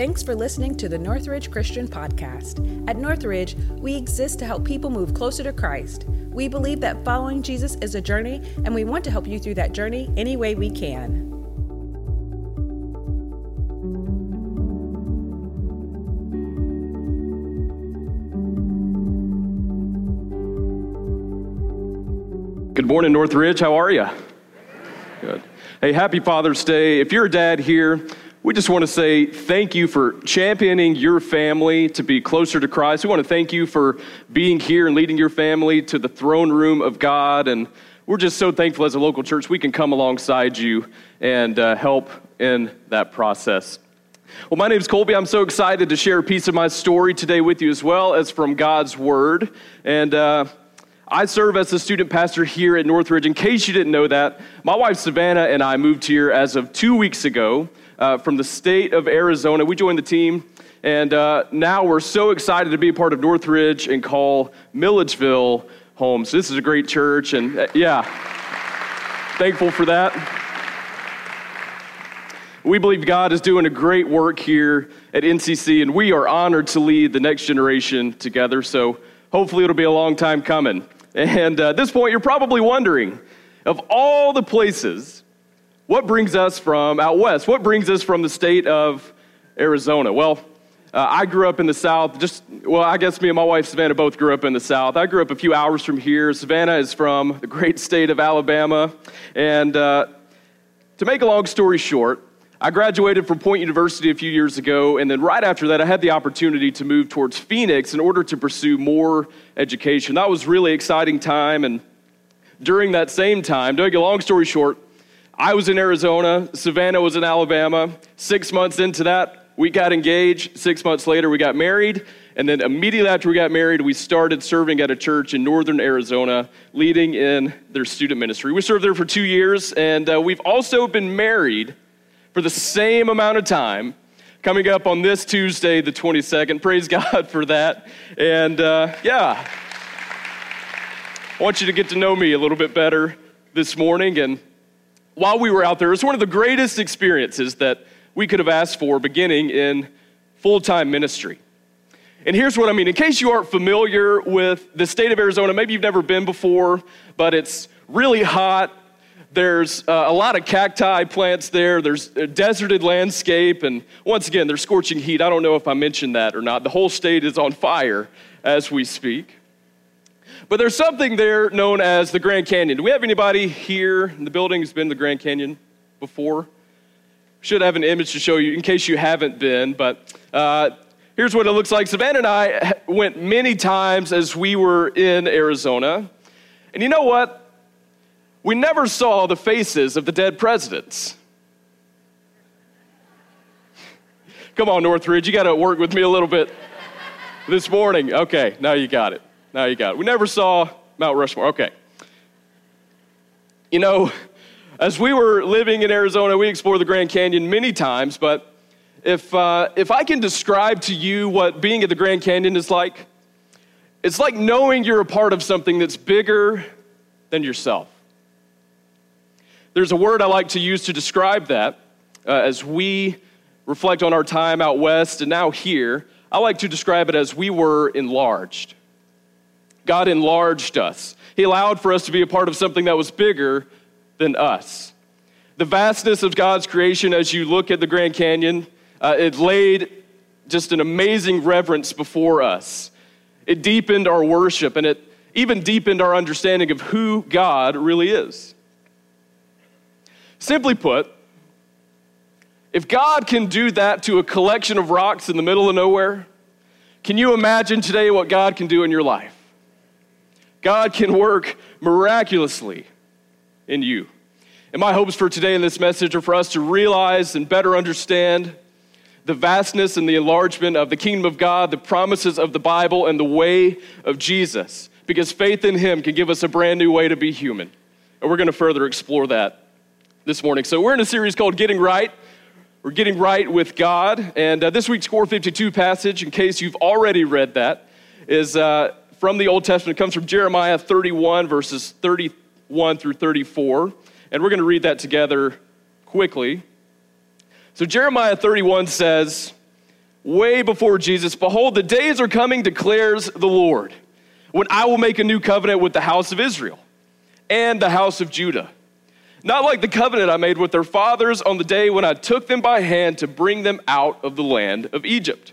Thanks for listening to the Northridge Christian Podcast. At Northridge, we exist to help people move closer to Christ. We believe that following Jesus is a journey, and we want to help you through that journey any way we can. Good morning, Northridge. How are you? Good. Hey, happy Father's Day. If you're a dad here, we just want to say thank you for championing your family to be closer to Christ. We want to thank you for being here and leading your family to the throne room of God. And we're just so thankful as a local church we can come alongside you and uh, help in that process. Well, my name is Colby. I'm so excited to share a piece of my story today with you as well as from God's Word. And uh, I serve as the student pastor here at Northridge. In case you didn't know that, my wife Savannah and I moved here as of two weeks ago uh, from the state of Arizona. We joined the team, and uh, now we're so excited to be a part of Northridge and call Milledgeville home. So this is a great church, and uh, yeah, thankful for that. We believe God is doing a great work here at NCC, and we are honored to lead the next generation together. So hopefully, it'll be a long time coming. And uh, at this point, you're probably wondering of all the places what brings us from out west? What brings us from the state of Arizona? Well, uh, I grew up in the South. Just, well, I guess me and my wife Savannah both grew up in the South. I grew up a few hours from here. Savannah is from the great state of Alabama. And uh, to make a long story short, I graduated from Point University a few years ago, and then right after that, I had the opportunity to move towards Phoenix in order to pursue more education. That was really exciting time, and during that same time, to make a long story short, I was in Arizona, Savannah was in Alabama. Six months into that, we got engaged. Six months later, we got married. And then immediately after we got married, we started serving at a church in northern Arizona, leading in their student ministry. We served there for two years, and uh, we've also been married for the same amount of time, coming up on this Tuesday, the 22nd. Praise God for that. And uh, yeah, I want you to get to know me a little bit better this morning. And while we were out there, it was one of the greatest experiences that we could have asked for beginning in full time ministry. And here's what I mean. In case you aren't familiar with the state of Arizona, maybe you've never been before, but it's really hot. There's uh, a lot of cacti plants there. There's a deserted landscape. And once again, there's scorching heat. I don't know if I mentioned that or not. The whole state is on fire as we speak. But there's something there known as the Grand Canyon. Do we have anybody here in the building who's been to the Grand Canyon before? Should have an image to show you in case you haven't been. But uh, here's what it looks like. Savannah and I went many times as we were in Arizona. And you know what? We never saw the faces of the dead presidents. Come on, Northridge, you got to work with me a little bit this morning. Okay, now you got it. Now you got it. We never saw Mount Rushmore. Okay. You know, as we were living in Arizona, we explored the Grand Canyon many times, but if, uh, if I can describe to you what being at the Grand Canyon is like, it's like knowing you're a part of something that's bigger than yourself. There's a word I like to use to describe that uh, as we reflect on our time out west and now here. I like to describe it as we were enlarged. God enlarged us. He allowed for us to be a part of something that was bigger than us. The vastness of God's creation, as you look at the Grand Canyon, uh, it laid just an amazing reverence before us. It deepened our worship and it even deepened our understanding of who God really is. Simply put, if God can do that to a collection of rocks in the middle of nowhere, can you imagine today what God can do in your life? God can work miraculously in you. And my hopes for today in this message are for us to realize and better understand the vastness and the enlargement of the kingdom of God, the promises of the Bible, and the way of Jesus. Because faith in Him can give us a brand new way to be human. And we're going to further explore that this morning. So, we're in a series called Getting Right. We're getting right with God. And uh, this week's Core 52 passage, in case you've already read that, is uh, from the Old Testament. It comes from Jeremiah 31, verses 31 through 34. And we're going to read that together quickly. So, Jeremiah 31 says, way before Jesus, Behold, the days are coming, declares the Lord, when I will make a new covenant with the house of Israel and the house of Judah. Not like the covenant I made with their fathers on the day when I took them by hand to bring them out of the land of Egypt.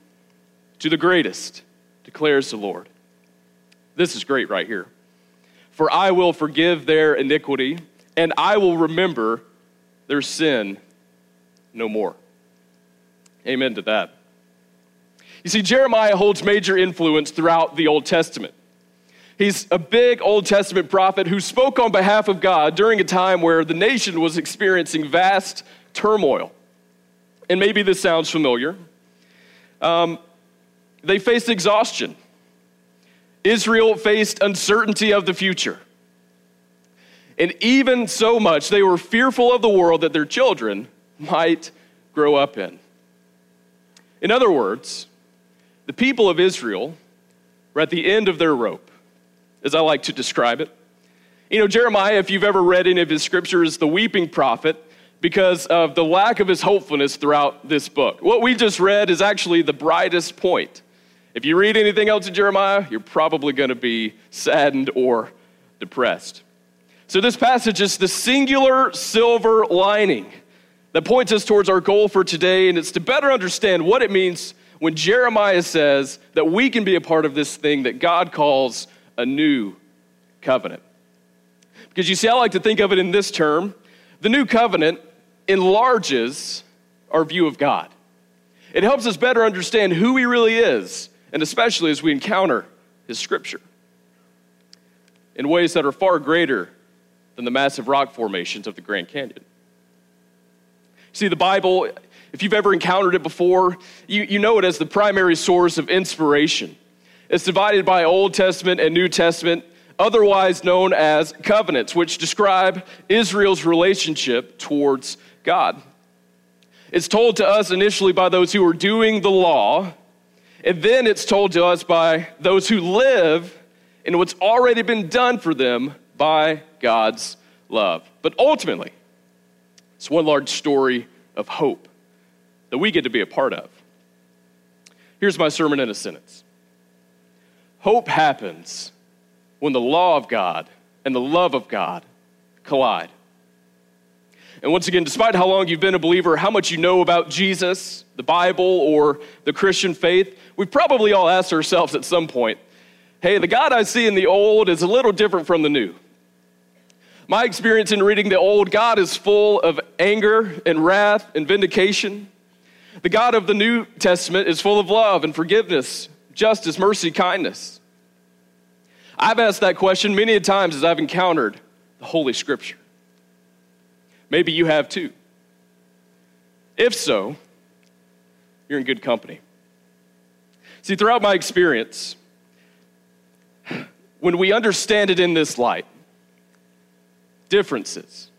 to the greatest, declares the Lord. This is great right here. For I will forgive their iniquity, and I will remember their sin no more. Amen to that. You see, Jeremiah holds major influence throughout the Old Testament. He's a big Old Testament prophet who spoke on behalf of God during a time where the nation was experiencing vast turmoil. And maybe this sounds familiar. Um, they faced exhaustion. Israel faced uncertainty of the future. And even so much, they were fearful of the world that their children might grow up in. In other words, the people of Israel were at the end of their rope, as I like to describe it. You know, Jeremiah, if you've ever read any of his scriptures, the weeping prophet because of the lack of his hopefulness throughout this book. What we just read is actually the brightest point. If you read anything else in Jeremiah, you're probably going to be saddened or depressed. So, this passage is the singular silver lining that points us towards our goal for today, and it's to better understand what it means when Jeremiah says that we can be a part of this thing that God calls a new covenant. Because you see, I like to think of it in this term the new covenant enlarges our view of God. It helps us better understand who He really is, and especially as we encounter His Scripture in ways that are far greater than the massive rock formations of the Grand Canyon. See, the Bible, if you've ever encountered it before, you, you know it as the primary source of inspiration. It's divided by Old Testament and New Testament, otherwise known as covenants, which describe Israel's relationship towards God. It's told to us initially by those who are doing the law, and then it's told to us by those who live in what's already been done for them by God's love. But ultimately, it's one large story of hope that we get to be a part of. Here's my sermon in a sentence Hope happens when the law of God and the love of God collide. And once again, despite how long you've been a believer, how much you know about Jesus, the Bible, or the Christian faith, we've probably all asked ourselves at some point hey, the God I see in the old is a little different from the new. My experience in reading the Old, God is full of anger and wrath and vindication. The God of the New Testament is full of love and forgiveness, justice, mercy, kindness. I've asked that question many a times as I've encountered the Holy Scripture. Maybe you have too. If so, you're in good company. See, throughout my experience, when we understand it in this light, differences.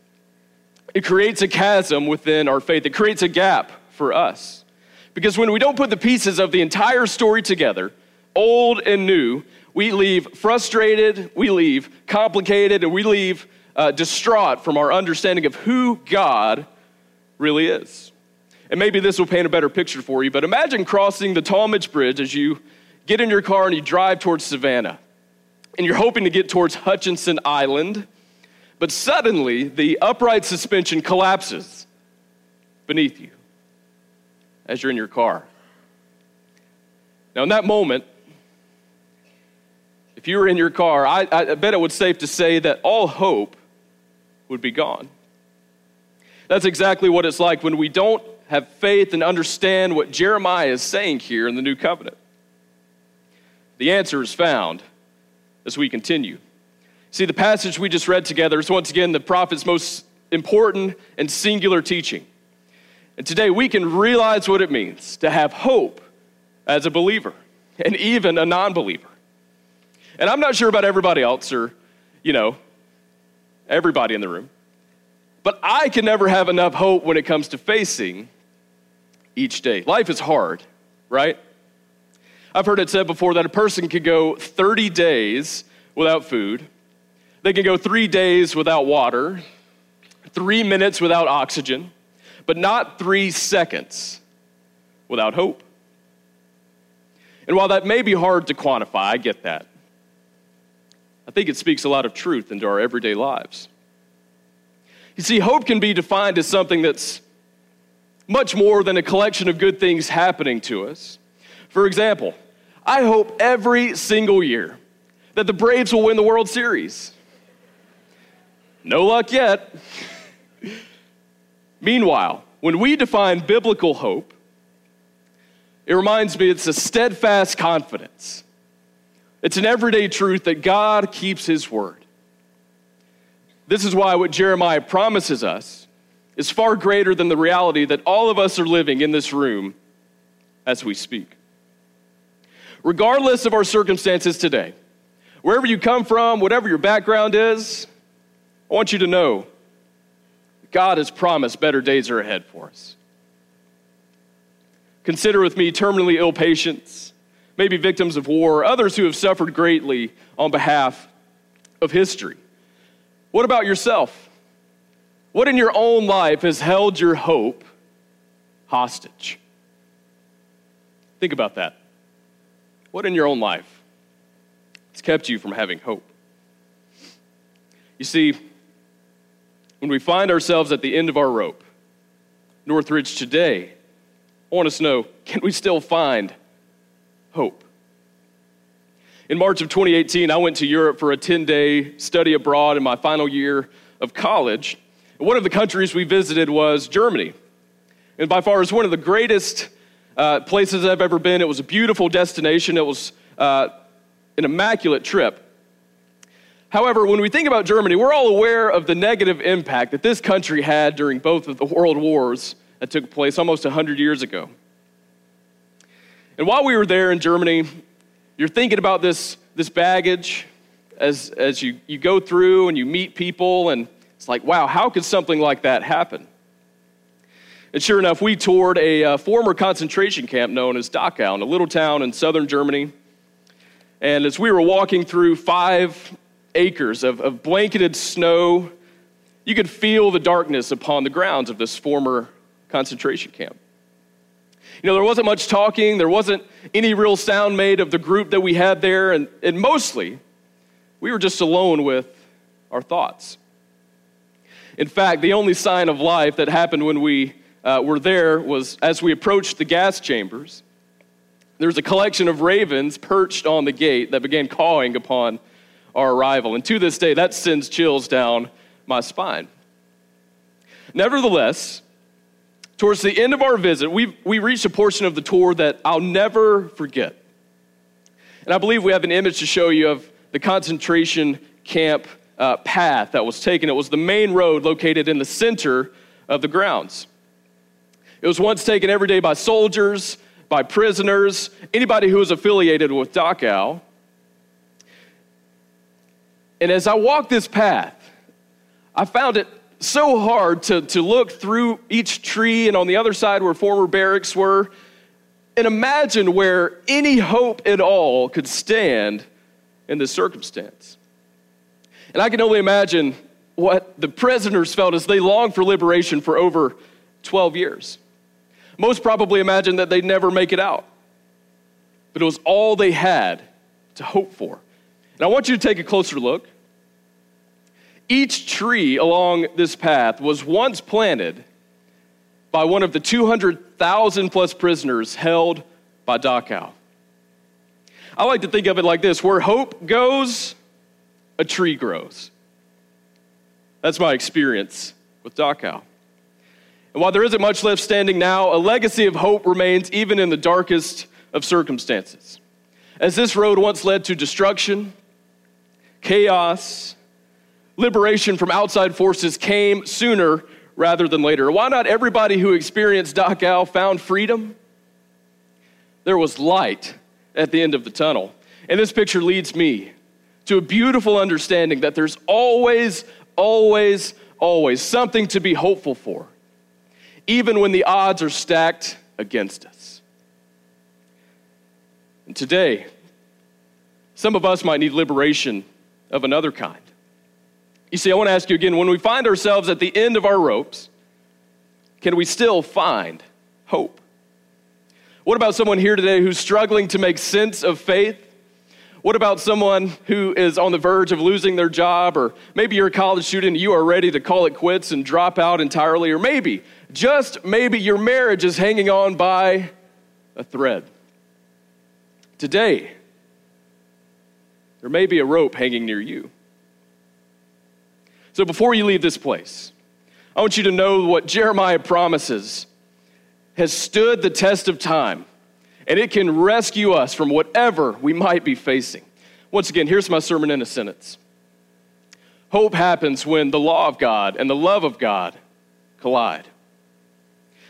It creates a chasm within our faith, it creates a gap for us. Because when we don't put the pieces of the entire story together, old and new, we leave frustrated, we leave complicated, and we leave uh, distraught from our understanding of who God really is. And maybe this will paint a better picture for you, but imagine crossing the Talmadge Bridge as you get in your car and you drive towards Savannah. And you're hoping to get towards Hutchinson Island but suddenly, the upright suspension collapses beneath you as you're in your car. Now, in that moment, if you were in your car, I, I bet it would safe to say that all hope would be gone. That's exactly what it's like when we don't have faith and understand what Jeremiah is saying here in the new covenant. The answer is found as we continue. See, the passage we just read together is once again the prophet's most important and singular teaching. And today we can realize what it means to have hope as a believer and even a non believer. And I'm not sure about everybody else or, you know, everybody in the room, but I can never have enough hope when it comes to facing each day. Life is hard, right? I've heard it said before that a person could go 30 days without food, they can go three days without water, three minutes without oxygen, but not three seconds without hope. And while that may be hard to quantify, I get that. I think it speaks a lot of truth into our everyday lives. You see, hope can be defined as something that's much more than a collection of good things happening to us. For example, I hope every single year that the Braves will win the World Series. No luck yet. Meanwhile, when we define biblical hope, it reminds me it's a steadfast confidence. It's an everyday truth that God keeps His word. This is why what Jeremiah promises us is far greater than the reality that all of us are living in this room as we speak. Regardless of our circumstances today, wherever you come from, whatever your background is, I want you to know God has promised better days are ahead for us. Consider with me terminally ill patients, maybe victims of war, others who have suffered greatly on behalf of history. What about yourself? What in your own life has held your hope hostage? Think about that. What in your own life has kept you from having hope? You see, when we find ourselves at the end of our rope, Northridge today, I want us to know can we still find hope? In March of 2018, I went to Europe for a 10 day study abroad in my final year of college. One of the countries we visited was Germany. And by far, it's one of the greatest uh, places I've ever been. It was a beautiful destination, it was uh, an immaculate trip. However, when we think about Germany, we're all aware of the negative impact that this country had during both of the world wars that took place almost 100 years ago. And while we were there in Germany, you're thinking about this, this baggage as, as you, you go through and you meet people, and it's like, wow, how could something like that happen? And sure enough, we toured a uh, former concentration camp known as Dachau, in a little town in southern Germany. And as we were walking through five acres of, of blanketed snow, you could feel the darkness upon the grounds of this former concentration camp. You know, there wasn't much talking, there wasn't any real sound made of the group that we had there, and, and mostly we were just alone with our thoughts. In fact, the only sign of life that happened when we uh, were there was as we approached the gas chambers, there was a collection of ravens perched on the gate that began cawing upon our arrival. And to this day, that sends chills down my spine. Nevertheless, Towards the end of our visit, we we reached a portion of the tour that I'll never forget. And I believe we have an image to show you of the concentration camp uh, path that was taken. It was the main road located in the center of the grounds. It was once taken every day by soldiers, by prisoners, anybody who was affiliated with Dachau. And as I walked this path, I found it so hard to, to look through each tree and on the other side where former barracks were and imagine where any hope at all could stand in this circumstance. And I can only imagine what the prisoners felt as they longed for liberation for over 12 years. Most probably imagined that they'd never make it out. But it was all they had to hope for. And I want you to take a closer look each tree along this path was once planted by one of the 200,000 plus prisoners held by Dachau. I like to think of it like this where hope goes, a tree grows. That's my experience with Dachau. And while there isn't much left standing now, a legacy of hope remains even in the darkest of circumstances. As this road once led to destruction, chaos, liberation from outside forces came sooner rather than later. Why not everybody who experienced Dachau found freedom? there was light at the end of the tunnel. And this picture leads me to a beautiful understanding that there's always, always, always something to be hopeful for, even when the odds are stacked against us. And today, some of us might need liberation of another kind. You see, I want to ask you again when we find ourselves at the end of our ropes, can we still find hope? What about someone here today who's struggling to make sense of faith? What about someone who is on the verge of losing their job? Or maybe you're a college student, you are ready to call it quits and drop out entirely. Or maybe, just maybe, your marriage is hanging on by a thread. Today, there may be a rope hanging near you. So before you leave this place, I want you to know what Jeremiah promises has stood the test of time, and it can rescue us from whatever we might be facing. Once again, here's my sermon in a sentence Hope happens when the law of God and the love of God collide.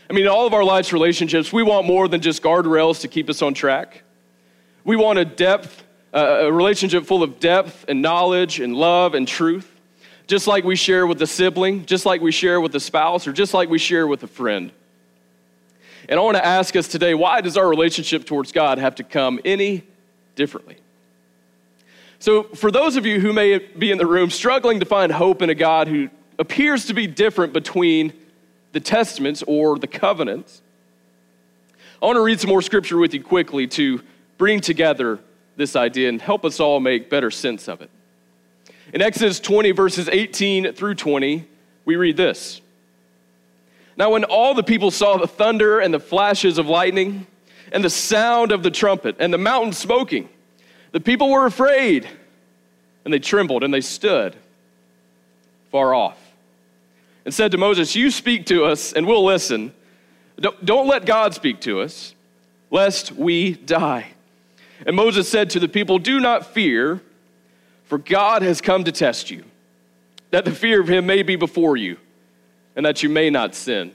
I mean, in all of our life's relationships, we want more than just guardrails to keep us on track. We want a depth, uh, a relationship full of depth and knowledge and love and truth, just like we share with a sibling, just like we share with a spouse, or just like we share with a friend. And I want to ask us today why does our relationship towards God have to come any differently? So, for those of you who may be in the room struggling to find hope in a God who appears to be different between the testaments or the covenants, I want to read some more scripture with you quickly to bring together this idea and help us all make better sense of it. In Exodus 20, verses 18 through 20, we read this now, when all the people saw the thunder and the flashes of lightning, and the sound of the trumpet, and the mountain smoking, the people were afraid, and they trembled, and they stood far off, and said to Moses, You speak to us, and we'll listen. Don't let God speak to us, lest we die. And Moses said to the people, Do not fear, for God has come to test you, that the fear of him may be before you and that you may not sin.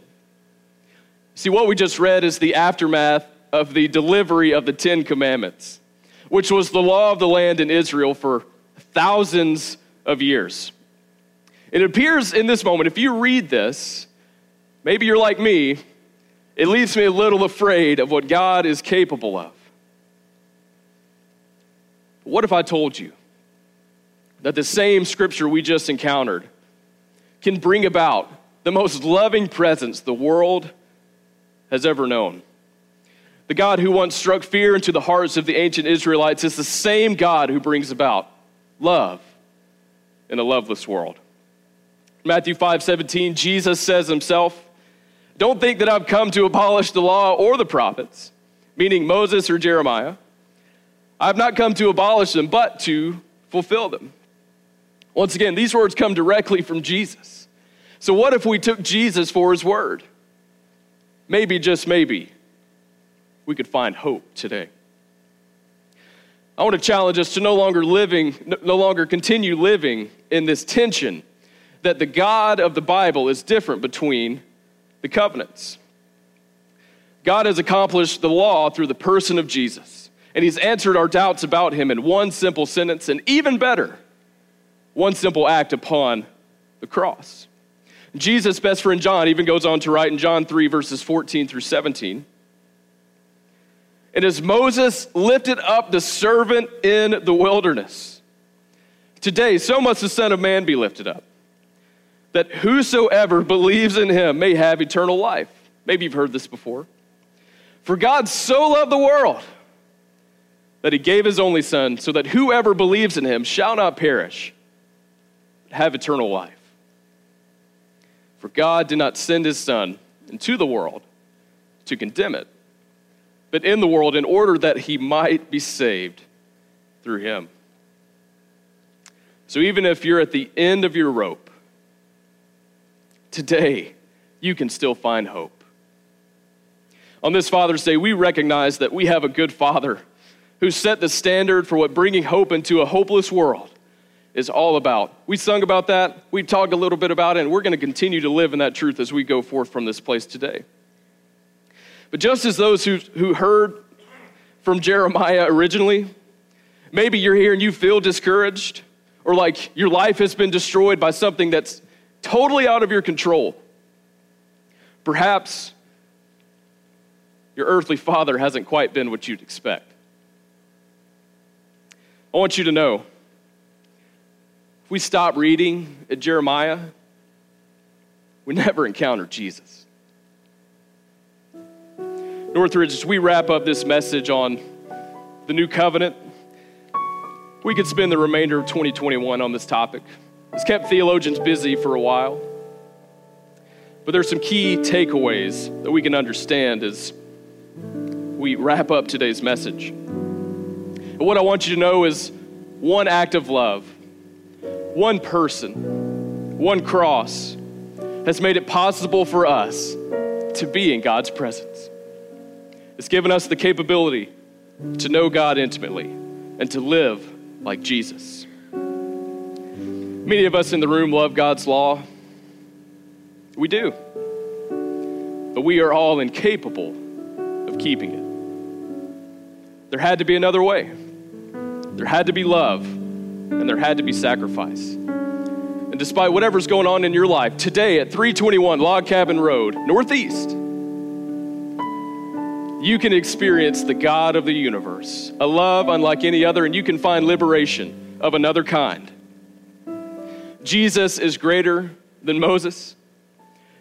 See, what we just read is the aftermath of the delivery of the Ten Commandments, which was the law of the land in Israel for thousands of years. It appears in this moment, if you read this, maybe you're like me, it leaves me a little afraid of what God is capable of. What if I told you that the same scripture we just encountered can bring about the most loving presence the world has ever known. The God who once struck fear into the hearts of the ancient Israelites is the same God who brings about love in a loveless world. Matthew 5 17, Jesus says himself, Don't think that I've come to abolish the law or the prophets, meaning Moses or Jeremiah. I've not come to abolish them, but to fulfill them. Once again, these words come directly from Jesus. So, what if we took Jesus for his word? Maybe, just maybe, we could find hope today. I want to challenge us to no longer living, no longer continue living in this tension that the God of the Bible is different between the covenants. God has accomplished the law through the person of Jesus, and He's answered our doubts about Him in one simple sentence, and even better, one simple act upon the cross. Jesus' best friend John even goes on to write in John 3, verses 14 through 17. And as Moses lifted up the servant in the wilderness, today so must the Son of Man be lifted up, that whosoever believes in him may have eternal life. Maybe you've heard this before. For God so loved the world that he gave his only Son, so that whoever believes in him shall not perish, have eternal life. For God did not send his Son into the world to condemn it, but in the world in order that he might be saved through him. So even if you're at the end of your rope, today you can still find hope. On this Father's Day, we recognize that we have a good Father who set the standard for what bringing hope into a hopeless world is all about. We sung about that, we talked a little bit about it, and we're going to continue to live in that truth as we go forth from this place today. But just as those who, who heard from Jeremiah originally. Maybe you're here and you feel discouraged, or like your life has been destroyed by something that's totally out of your control. Perhaps your earthly father hasn't quite been what you'd expect. I want you to know if we stop reading at Jeremiah, we never encounter Jesus. Northridge, as we wrap up this message on the new covenant, we could spend the remainder of 2021 on this topic. It's kept theologians busy for a while. But there's some key takeaways that we can understand as we wrap up today's message. And what I want you to know is one act of love, one person, one cross has made it possible for us to be in God's presence. It's given us the capability to know God intimately and to live like Jesus. Many of us in the room love God's law. We do. But we are all incapable of keeping it. There had to be another way. There had to be love, and there had to be sacrifice. And despite whatever's going on in your life, today at 321 Log Cabin Road, Northeast, you can experience the God of the universe, a love unlike any other, and you can find liberation of another kind. Jesus is greater than Moses.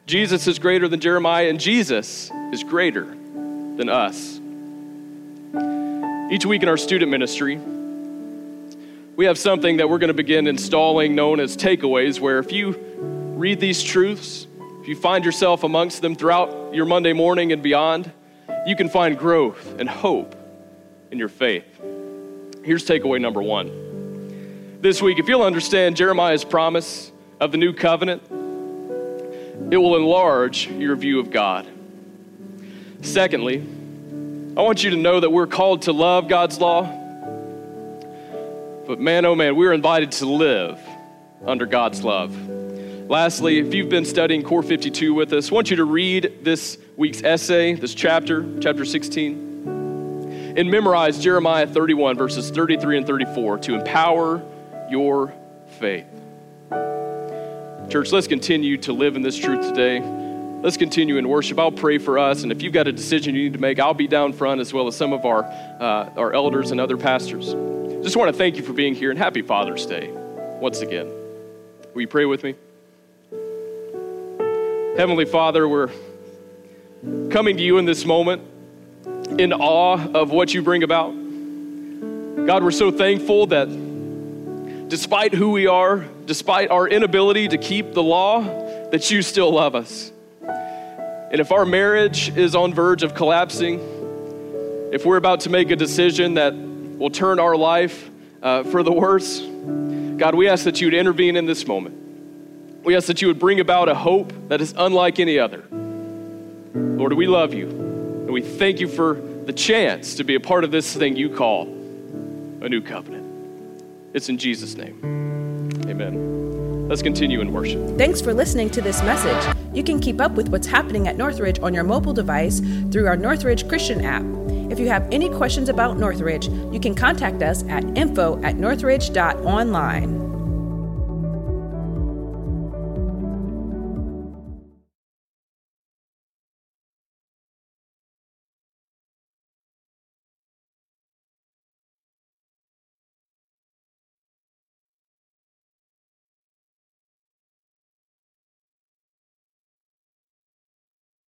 Jesus is greater than Jeremiah, and Jesus is greater than us. Each week in our student ministry, we have something that we're going to begin installing known as takeaways, where if you read these truths, if you find yourself amongst them throughout your Monday morning and beyond, you can find growth and hope in your faith. Here's takeaway number one. This week, if you'll understand Jeremiah's promise of the new covenant, it will enlarge your view of God. Secondly, I want you to know that we're called to love God's law, but man, oh man, we're invited to live under God's love. Lastly, if you've been studying Core 52 with us, I want you to read this week's essay, this chapter, chapter 16, and memorize Jeremiah 31, verses 33 and 34 to empower your faith. Church, let's continue to live in this truth today. Let's continue in worship. I'll pray for us, and if you've got a decision you need to make, I'll be down front as well as some of our, uh, our elders and other pastors. Just want to thank you for being here and happy Father's Day once again. Will you pray with me? Heavenly Father, we're coming to you in this moment in awe of what you bring about. God, we're so thankful that despite who we are, despite our inability to keep the law, that you still love us. And if our marriage is on verge of collapsing, if we're about to make a decision that will turn our life uh, for the worse, God, we ask that you would intervene in this moment. We ask that you would bring about a hope that is unlike any other. Lord, we love you, and we thank you for the chance to be a part of this thing you call a new covenant. It's in Jesus' name. Amen. Let's continue in worship. Thanks for listening to this message. You can keep up with what's happening at Northridge on your mobile device through our Northridge Christian app. If you have any questions about Northridge, you can contact us at info at northridge.online.